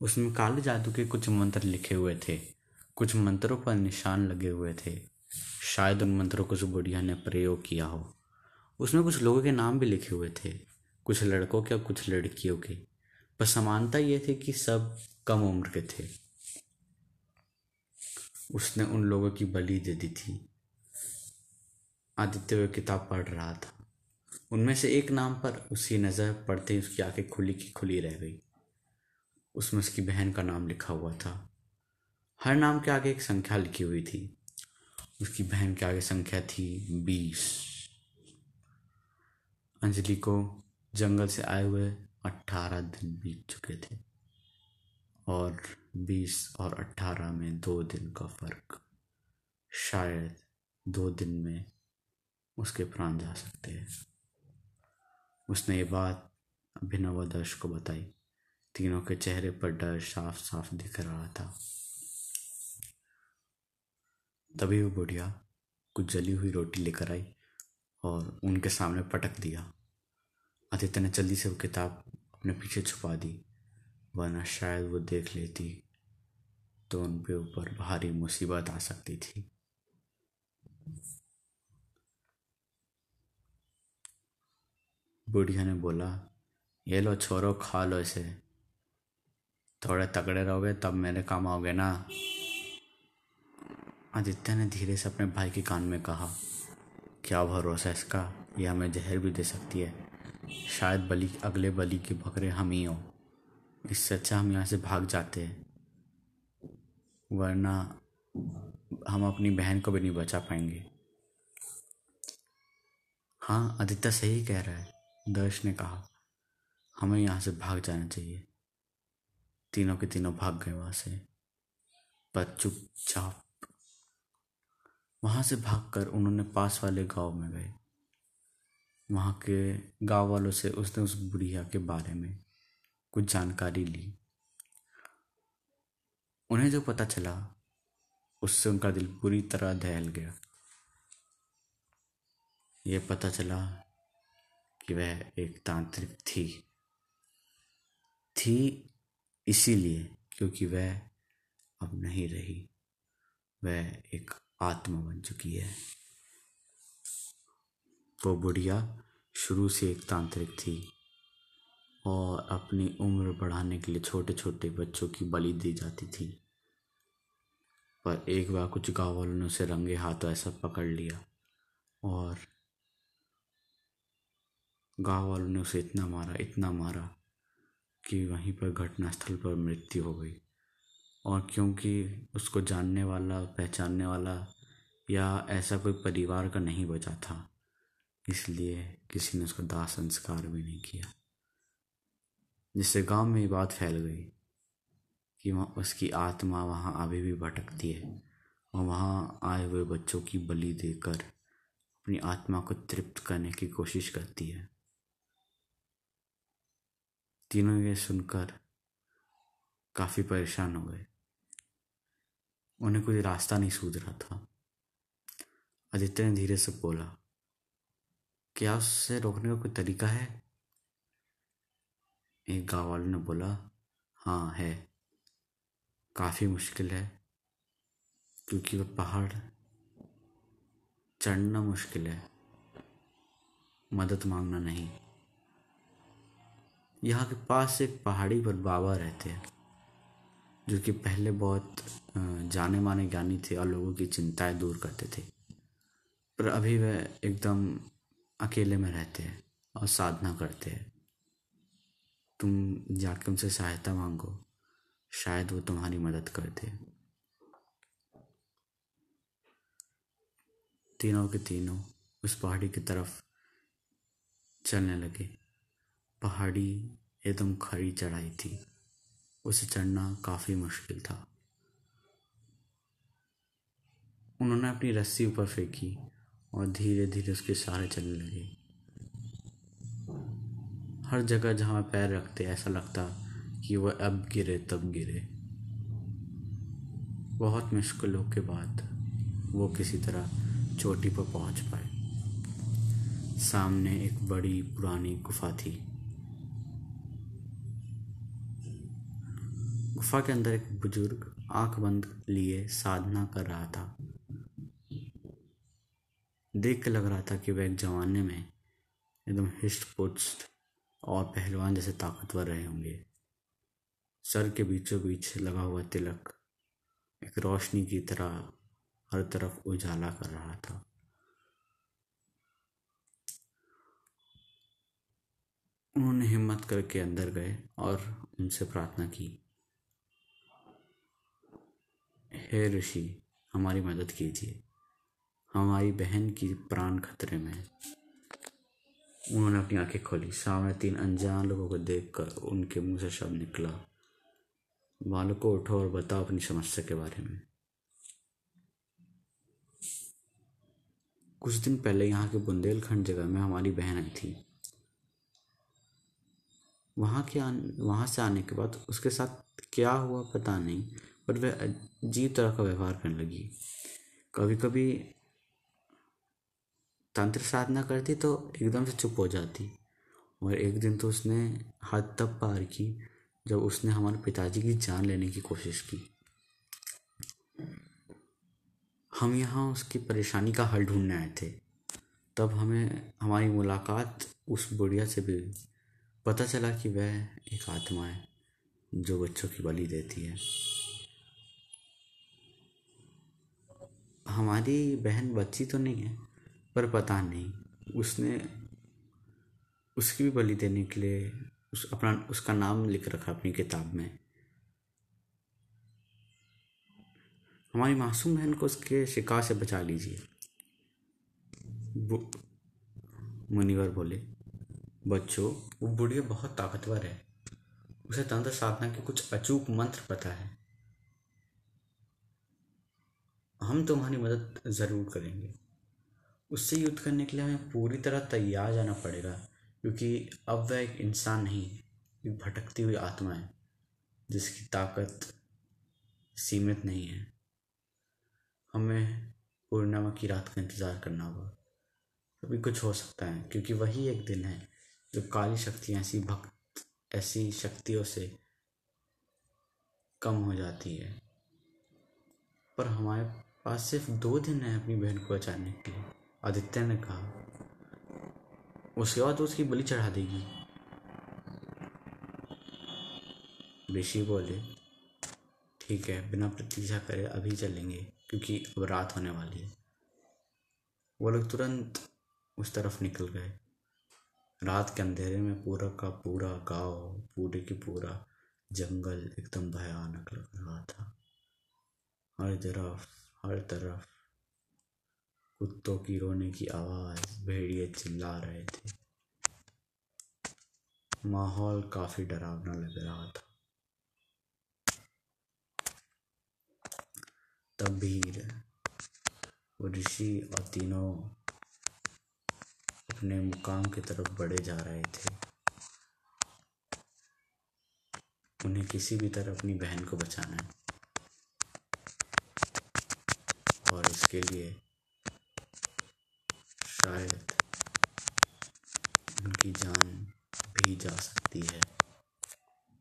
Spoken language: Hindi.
उसमें काले जादू के कुछ मंत्र लिखे हुए थे। कुछ मंत्रों पर निशान लगे हुए थे। शायद उन मंत्रों को उस बुढ़िया ने प्रयोग किया हो। उसमें कुछ लोगों के नाम भी लिखे हुए थे, कुछ लड़कों के और कुछ लड़कियों के। पर समानता ये थी कि सब कम उम्र के थे। उसने उन लोगों की बलि दे दी थी। आदित्य वह किताब पढ़ रहा था। उनमें से एक नाम पर उसकी नज़र पड़ते ही उसकी आँखें खुली की खुली रह गई। उसमें उसकी बहन का नाम लिखा हुआ था। हर नाम के आगे एक संख्या लिखी हुई थी। उसकी बहन के आगे संख्या थी बीस। अंजलि को जंगल से आए हुए अट्ठारह दिन बीत चुके थे और बीस और अट्ठारह में दो दिन का फ़र्क। शायद दो दिन में उसके प्राण जा सकते हैं। उसने ये बात अभिनव दर्श को बताई। तीनों के चेहरे पर डर साफ़ साफ़ दिख रहा था। तभी वो बुढ़िया कुछ जली हुई रोटी लेकर आई और उनके सामने पटक दिया। आदित्य ने जल्दी से वो किताब अपने पीछे छुपा दी, वरना शायद वो देख लेती तो उन पे ऊपर भारी मुसीबत आ सकती थी। बुढ़िया ने बोला, ये लो छोरो, खा लो इसे। थोड़े तगड़े रहोगे, तब मेरे काम आओगे ना। आदित्य ने धीरे से अपने भाई के कान में कहा, क्या भरोसा इसका? ये हमें जहर भी दे सकती है। शायद बलि, अगले बलि के बकरे हम ही हो। इससे अच्छा हम यहाँ से भाग जाते हैं। वरना हम अपनी बहन को भी नहीं बचा पाएँगे। हाँ आदित्य सही कह रहा है, दर्श ने कहा। हमें यहाँ से भाग जाना चाहिए। तीनों के तीनों भाग गए वहाँ से। पर चुपचाप वहाँ से भागकर उन्होंने पास वाले गाँव में गए। वहाँ के गाँव वालों से उसने उस बुढ़िया के बारे में कुछ जानकारी ली। उन्हें जो पता चला, उससे उनका दिल पूरी तरह दहल गया। ये पता चला कि वह एक तांत्रिक थी। थी इसीलिए क्योंकि वह अब नहीं रही। वह एक आत्मा बन चुकी है। वो बुढ़िया शुरू से एक तांत्रिक थी और अपनी उम्र बढ़ाने के लिए छोटे छोटे बच्चों की बलि दी जाती थी। पर एक बार कुछ गाँव वालों ने उसे रंगे हाथों ऐसा पकड़ लिया और गाँव वालों ने उसे इतना मारा इतना मारा कि वहीं पर घटनास्थल पर मृत्यु हो गई। और क्योंकि उसको जानने वाला, पहचानने वाला या ऐसा कोई परिवार का नहीं बचा था, इसलिए किसी ने उसका दाह संस्कार भी नहीं किया। जिससे गाँव में ये बात फैल गई कि वहाँ उसकी आत्मा वहाँ अभी भी भटकती है और वहाँ आए हुए बच्चों की बलि देकर अपनी आत्मा को तृप्त करने की कोशिश करती है। तीनों ये सुनकर काफ़ी परेशान हो गए। उन्हें कोई रास्ता नहीं सूझ रहा था। आदित्य ने धीरे से बोला, क्या उससे रोकने का कोई तरीका है? एक गाँव वाले ने बोला हाँ है। काफ़ी मुश्किल है, क्योंकि वह पहाड़ चढ़ना मुश्किल है। मदद मांगना नहीं। यहाँ के पास एक पहाड़ी पर बाबा रहते हैं, जो कि पहले बहुत जाने माने ज्ञानी थे और लोगों की चिंताएँ दूर करते थे। पर अभी वह एकदम अकेले में रहते हैं और साधना करते हैं। तुम जाके उनसे सहायता मांगो, शायद वो तुम्हारी मदद कर दे तीनों के तीनों उस पहाड़ी की तरफ़ चलने लगे। पहाड़ी एकदम खड़ी चढ़ाई थी। उसे चढ़ना काफ़ी मुश्किल था। उन्होंने अपनी रस्सी ऊपर फेंकी और धीरे धीरे उसके सहारे चलने लगे। हर जगह जहाँ पैर रखते, ऐसा लगता कि वह अब गिरे, तब गिरे। बहुत मुश्किलों के बाद वो किसी तरह चोटी पर पहुँच पाए। सामने एक बड़ी पुरानी गुफा थी। गुफा के अंदर एक बुज़ुर्ग आँख बंद लिए साधना कर रहा था। देख के लग रहा था कि वह एक जमाने में एकदम हिस्ट पुस्ट और पहलवान जैसे ताकतवर रहे होंगे। सर के बीचों बीच लगा हुआ तिलक एक रोशनी की तरह हर तरफ़ उजाला कर रहा था। उन्होंने हिम्मत करके अंदर गए और उनसे प्रार्थना की। हे ऋषि, हमारी मदद कीजिए। हमारी बहन की प्राण खतरे में है। उन्होंने अपनी आँखें खोली। सामने तीन अनजान लोगों को देखकर उनके मुँह से शब्द निकला। बालको, उठो और बताओ अपनी समस्या के बारे में। कुछ दिन पहले यहाँ के बुंदेलखंड जगह में हमारी बहन आई थी। वहाँ के आने, वहाँ से आने के बाद उसके साथ क्या हुआ पता नहीं। पर वह अजीब तरह का व्यवहार करने लगी। कभी कभी तंत्र साधना करती तो एकदम से चुप हो जाती। और एक दिन तो उसने हद तब पार की, जब उसने हमारे पिताजी की जान लेने की कोशिश की। हम यहाँ उसकी परेशानी का हल ढूँढने आए थे। तब हमें, हमारी मुलाकात उस बुढ़िया से भी पता चला कि वह एक आत्मा है, जो बच्चों की बलि देती है। हमारी बहन बच्ची तो नहीं है, पर पता नहीं, उसने उसकी भी बलि देने के लिए उस अपना, उसका नाम लिख रखा अपनी किताब में। हमारी मासूम बहन को उसके शिकार से बचा लीजिए। मुनिवर बोले, बच्चों, वो बुढ़िया बहुत ताकतवर है। उसे तंत्र साधना के कुछ अचूक मंत्र पता है। हम तुम्हारी मदद ज़रूर करेंगे। उससे युद्ध करने के लिए हमें पूरी तरह तैयार जाना पड़ेगा, क्योंकि अब वह एक इंसान नहीं एक भटकती हुई आत्मा है, जिसकी ताकत सीमित नहीं है। हमें पूर्णिमा की रात का इंतज़ार करना होगा। अभी कुछ हो सकता है, क्योंकि वही एक दिन है जो काली शक्तियाँ ऐसी भक्त, ऐसी शक्तियों से कम हो जाती है। पर हमारे पास सिर्फ़ दो दिन है अपनी बहन को बचाने के लिए। आदित्य ने कहा, उसके बाद उसकी बलि चढ़ा देगी। ऋषि बोले, ठीक है, बिना प्रतीक्षा करे अभी चलेंगे, क्योंकि अब रात होने वाली है। वो लोग तुरंत उस तरफ़ निकल गए। रात के अंधेरे में पूरा का पूरा गाँव, पूरे की पूरा जंगल एकदम भयानक लग रहा था। हर तरफ़ हर तरफ़ कुत्तों की रोने की आवाज़, भेड़िए चिल्ला रहे थे। माहौल काफ़ी डरावना लग रहा था। तब भी वो ऋषि और तीनों अपने मुकाम की तरफ़ बढ़े जा रहे थे। उन्हें किसी भी तरह अपनी बहन को बचाना है। इसके लिए शायद उनकी जान भी जा सकती है।